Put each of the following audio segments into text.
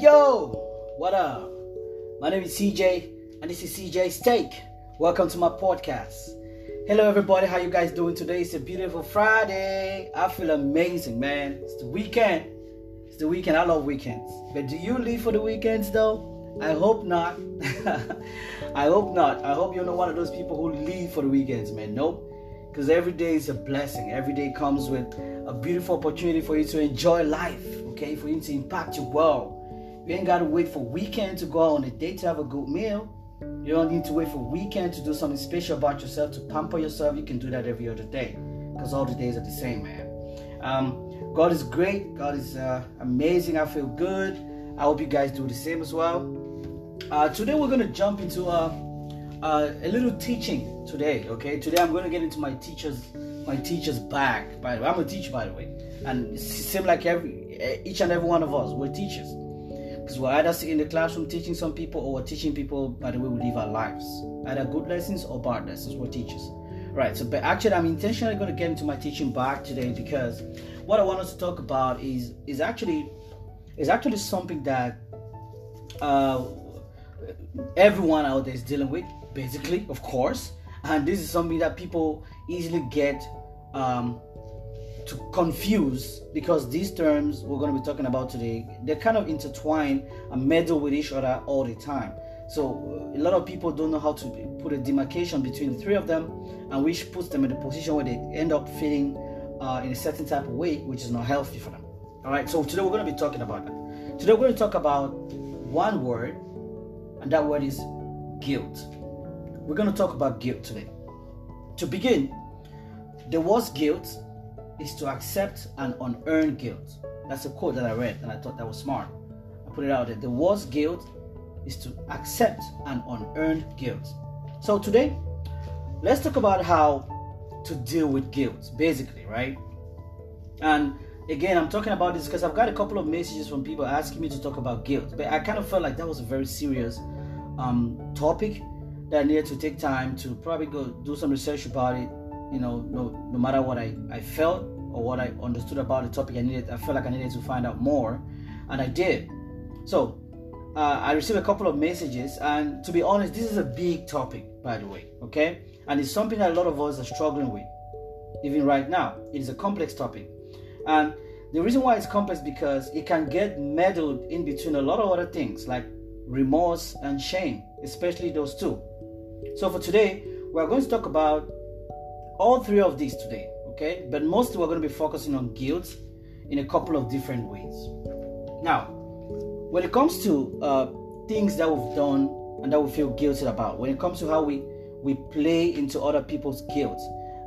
yo! What up? My name is CJ, and this is CJ's Take. Welcome to my podcast. Hello, everybody. How you guys doing today? It's a beautiful Friday. I feel amazing, man. It's the weekend. It's the weekend. I love weekends. But do you leave for the weekends, though? I hope not. I hope not. I hope you're not one of those people who leave for the weekends, man. Nope. Because every day is a blessing. Every day comes with a beautiful opportunity for you to enjoy life, okay? For you to impact your world. You ain't got to wait for weekend to go out on a date to have a good meal. You don't need to wait for weekend to do something special about yourself, to pamper yourself. You can do that every other day because all the days are the same, man. Um, God is great. God is uh, amazing. I feel good. I hope you guys do the same as well. Uh, today we're to jump into uh, uh, a little teaching today. Okay, today I'm to get into my teacher's my teacher's bag. By the way, I'm a teacher, by the way, and it seems like every each and every one of us we're teachers because we're either sitting in the classroom teaching some people or we're teaching people by the way we live our lives, either good lessons or bad lessons. We're teachers, right? So, but actually, I'm intentionally going to get into my teaching back today because what I wanted to talk about is is actually is actually something that uh, everyone out there is dealing with, basically, of course. And this is something that people easily get um, to confuse because these terms we're going to be talking about today they're kind of intertwined and meddle with each other all the time. So a lot of people don't know how to put a demarcation between the three of them, and which puts them in a position where they end up feeling uh, in a certain type of way, which is not healthy for them. All right. So today we're going to be talking about that. Today we're going to talk about one word and that word is guilt. We're going to talk about guilt today. To begin, the worst guilt is to accept an unearned guilt. That's a quote that I read and I thought that was smart. I put it out there. The worst guilt is to accept an unearned guilt. So today, let's talk about how to deal with guilt, basically, right? And again, I'm talking about this because I've got a couple of messages from people asking me to talk about guilt, but I kind of felt like that was a very serious um, topic that I needed to take time to probably go do some research about it. You know, no, no matter what I, I felt or what I understood about the topic, I needed I felt like I needed to find out more, and I did. So uh, I received a couple of messages, and to be honest, this is a big topic, by the way. Okay, and it's something that a lot of us are struggling with, even right now. It is a complex topic, and the reason why it's complex because it can get meddled in between a lot of other things like remorse, and shame, especially those two. So for today, we're going to talk about all three of these today, okay? But mostly we're going to be focusing on guilt in a couple of different ways. Now, when it comes to uh, things that we've done and that we feel guilty about, when it comes to how we we play into other people's guilt,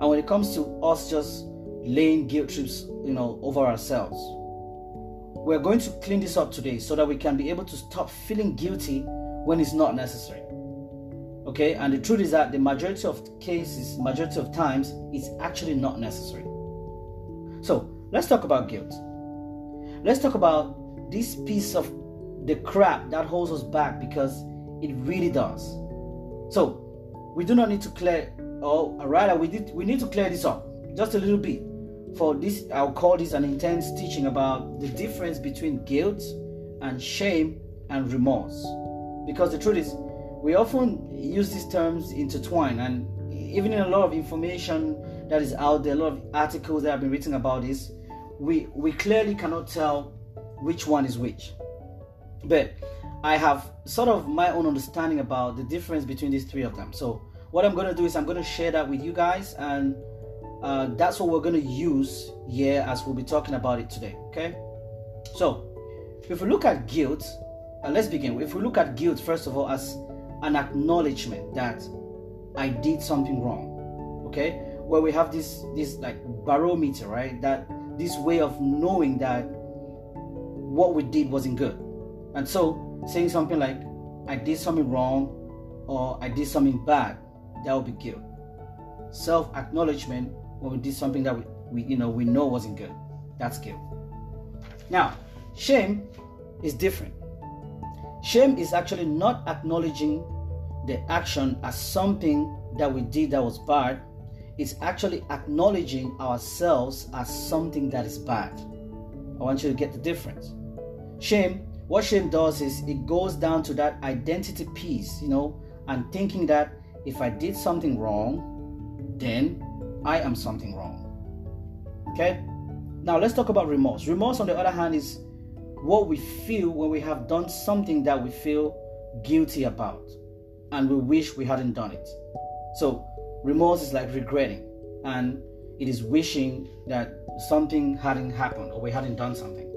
and when it comes to us just laying guilt trips, you know, over ourselves, we're going to clean this up today so that we can be able to stop feeling guilty when it's not necessary. Okay, and the truth is that the majority of cases, majority of times, it's actually not necessary. So let's talk about guilt. Let's talk about this piece of the crap that holds us back because it really does. So we do not need to clear, or rather, we did we need to clear this up just a little bit for this, I'll call this an intense teaching about the difference between guilt and shame and remorse. Because the truth is, we often use these terms intertwined, and even in a lot of information that is out there, a lot of articles that have been written about this, we we clearly cannot tell which one is which. But I have sort of my own understanding about the difference between these three of them. So what I'm going to do is I'm going to share that with you guys and uh, that's what we're going to use here as we'll be talking about it today. Okay, so if we look at guilt, uh, let's begin. If we look at guilt first of all as an acknowledgement that I did something wrong, okay, where we have this this like barometer, right? That this way of knowing that what we did wasn't good, and so saying something like I did something wrong or I did something bad, that would be guilt. Self acknowledgement when we did something that we, we you know we know wasn't good. That's guilt. Now, shame is different. Shame is actually not acknowledging the action as something that we did that was bad. is actually acknowledging ourselves as something that is bad. I want you to get the difference. Shame what shame does is it goes down to that identity piece, you know, and thinking that if I did something wrong, then I am something wrong. Okay? Now let's talk about remorse. Remorse, on the other hand, is what we feel when we have done something that we feel guilty about and we wish we hadn't done it. So, remorse is like regretting and it is wishing that something hadn't happened or we hadn't done something.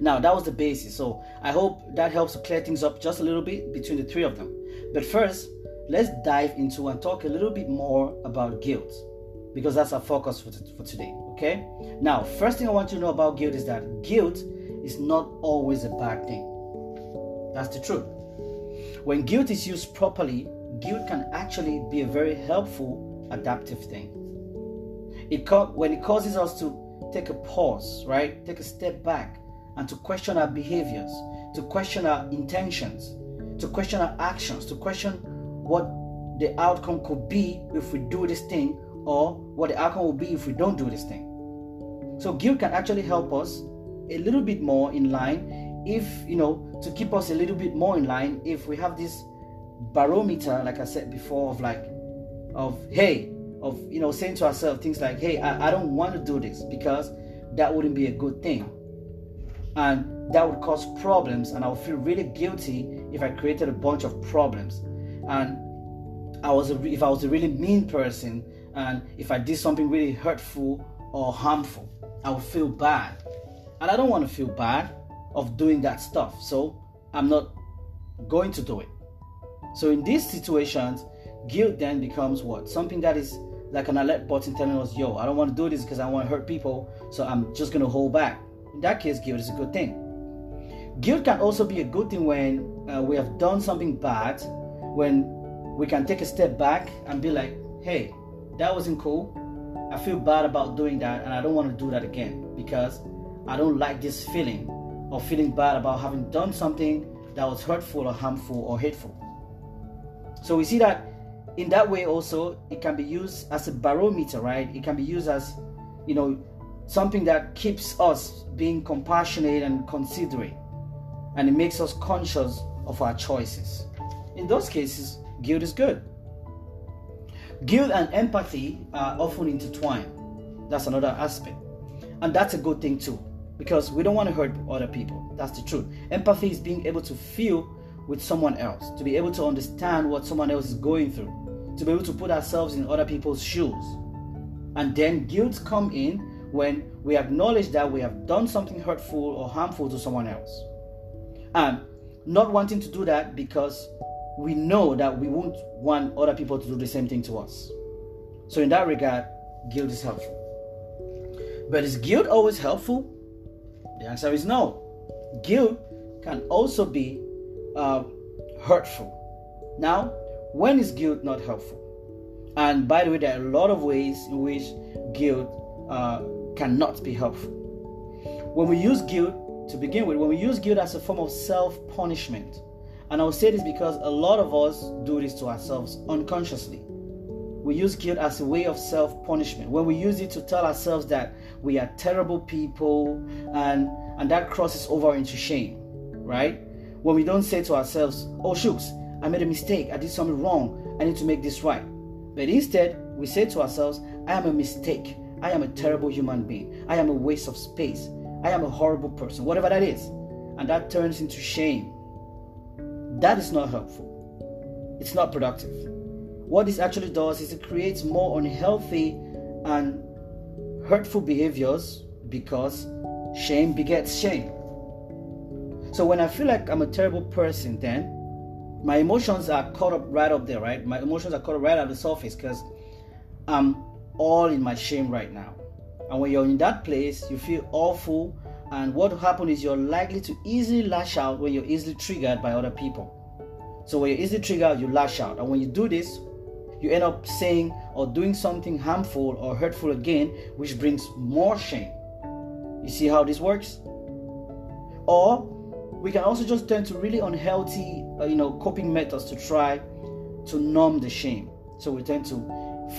Now, that was the basis. So, I hope that helps to clear things up just a little bit between the three of them. But first, let's dive into and talk a little bit more about guilt because that's our focus for, t- for today. Okay? Now, first thing I want you to know about guilt is that guilt is not always a bad thing. That's the truth. When guilt is used properly, guilt can actually be a very helpful adaptive thing. It co- when it causes us to take a pause, right? Take a step back and to question our behaviors, to question our intentions, to question our actions, to question what the outcome could be if we do this thing or what the outcome will be if we don't do this thing. So guilt can actually help us a little bit more in line if, you know, to keep us a little bit more in line if we have this barometer, like I said before, of like, of hey, of, you know, saying to ourselves things like, hey, I, I don't want to do this because that wouldn't be a good thing. And that would cause problems, and I would feel really guilty if I created a bunch of problems. And I was a, if I was a really mean person, and if I did something really hurtful or harmful, I would feel bad. And I don't want to feel bad of doing that stuff. So I'm not going to do it. So in these situations, guilt then becomes what? Something that is like an alert button telling us, yo, I don't want to do this because I want to hurt people, so I'm just going to hold back. In that case, guilt is a good thing. Guilt can also be a good thing when uh, we have done something bad, when we can take a step back and be like, hey, that wasn't cool. I feel bad about doing that and I don't want to do that again because I don't like this feeling of feeling bad about having done something that was hurtful or harmful or hateful. So we see that in that way also it can be used as a barometer, right? It can be used as, you know, something that keeps us being compassionate and considerate and it makes us conscious of our choices. In those cases, guilt is good. Guilt and empathy are often intertwined. That's another aspect. And that's a good thing too, because we don't want to hurt other people. That's the truth. Empathy is being able to feel with someone else, to be able to understand what someone else is going through, to be able to put ourselves in other people's shoes. And then guilt come in when we acknowledge that we have done something hurtful or harmful to someone else. And not wanting to do that because we know that we won't want other people to do the same thing to us. So, in that regard, guilt is helpful. But is guilt always helpful? The answer is no. Guilt can also be uh, hurtful. Now, when is guilt not helpful? And by the way, there are a lot of ways in which guilt uh, cannot be helpful. When we use guilt to begin with, when we use guilt as a form of self punishment, and I will say this because a lot of us do this to ourselves unconsciously. We use guilt as a way of self punishment. When we use it to tell ourselves that we are terrible people and, and that crosses over into shame, right? When we don't say to ourselves, oh, shooks, I made a mistake, I did something wrong, I need to make this right. But instead, we say to ourselves, I am a mistake, I am a terrible human being, I am a waste of space, I am a horrible person, whatever that is. And that turns into shame that is not helpful. It's not productive. What this actually does is it creates more unhealthy and hurtful behaviors because shame begets shame. So when I feel like I'm a terrible person, then my emotions are caught up right up there, right? My emotions are caught up right at the surface because I'm all in my shame right now. And when you're in that place, you feel awful and what will happen is you're likely to easily lash out when you're easily triggered by other people. So when you're easily triggered, you lash out. And when you do this, you end up saying or doing something harmful or hurtful again, which brings more shame. You see how this works? Or we can also just turn to really unhealthy, uh, you know, coping methods to try to numb the shame. So we turn to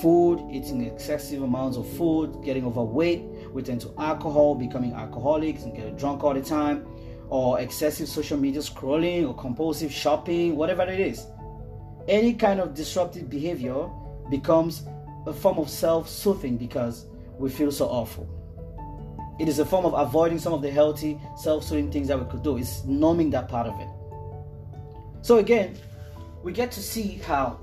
food, eating excessive amounts of food, getting overweight, we turn to alcohol, becoming alcoholics and getting drunk all the time, or excessive social media scrolling or compulsive shopping, whatever it is. Any kind of disruptive behavior becomes a form of self soothing because we feel so awful. It is a form of avoiding some of the healthy, self soothing things that we could do. It's numbing that part of it. So, again, we get to see how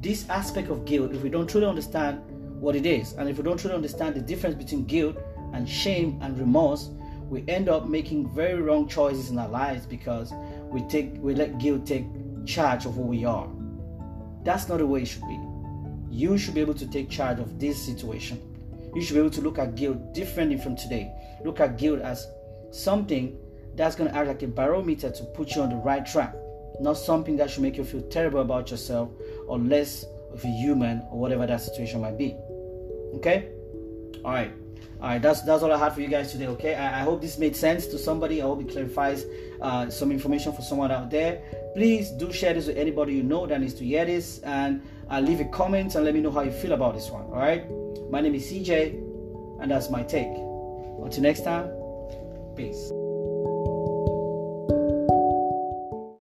this aspect of guilt, if we don't truly understand what it is, and if we don't truly understand the difference between guilt and shame and remorse, we end up making very wrong choices in our lives because we take we let guilt take charge of who we are. That's not the way it should be. You should be able to take charge of this situation. You should be able to look at guilt differently from today. Look at guilt as something that's going to act like a barometer to put you on the right track, not something that should make you feel terrible about yourself or less of a human or whatever that situation might be. Okay? All right. All right, that's that's all I had for you guys today. Okay, I, I hope this made sense to somebody. I hope it clarifies uh, some information for someone out there. Please do share this with anybody you know that needs to hear this, and uh, leave a comment and let me know how you feel about this one. All right, my name is CJ, and that's my take. Until next time, peace.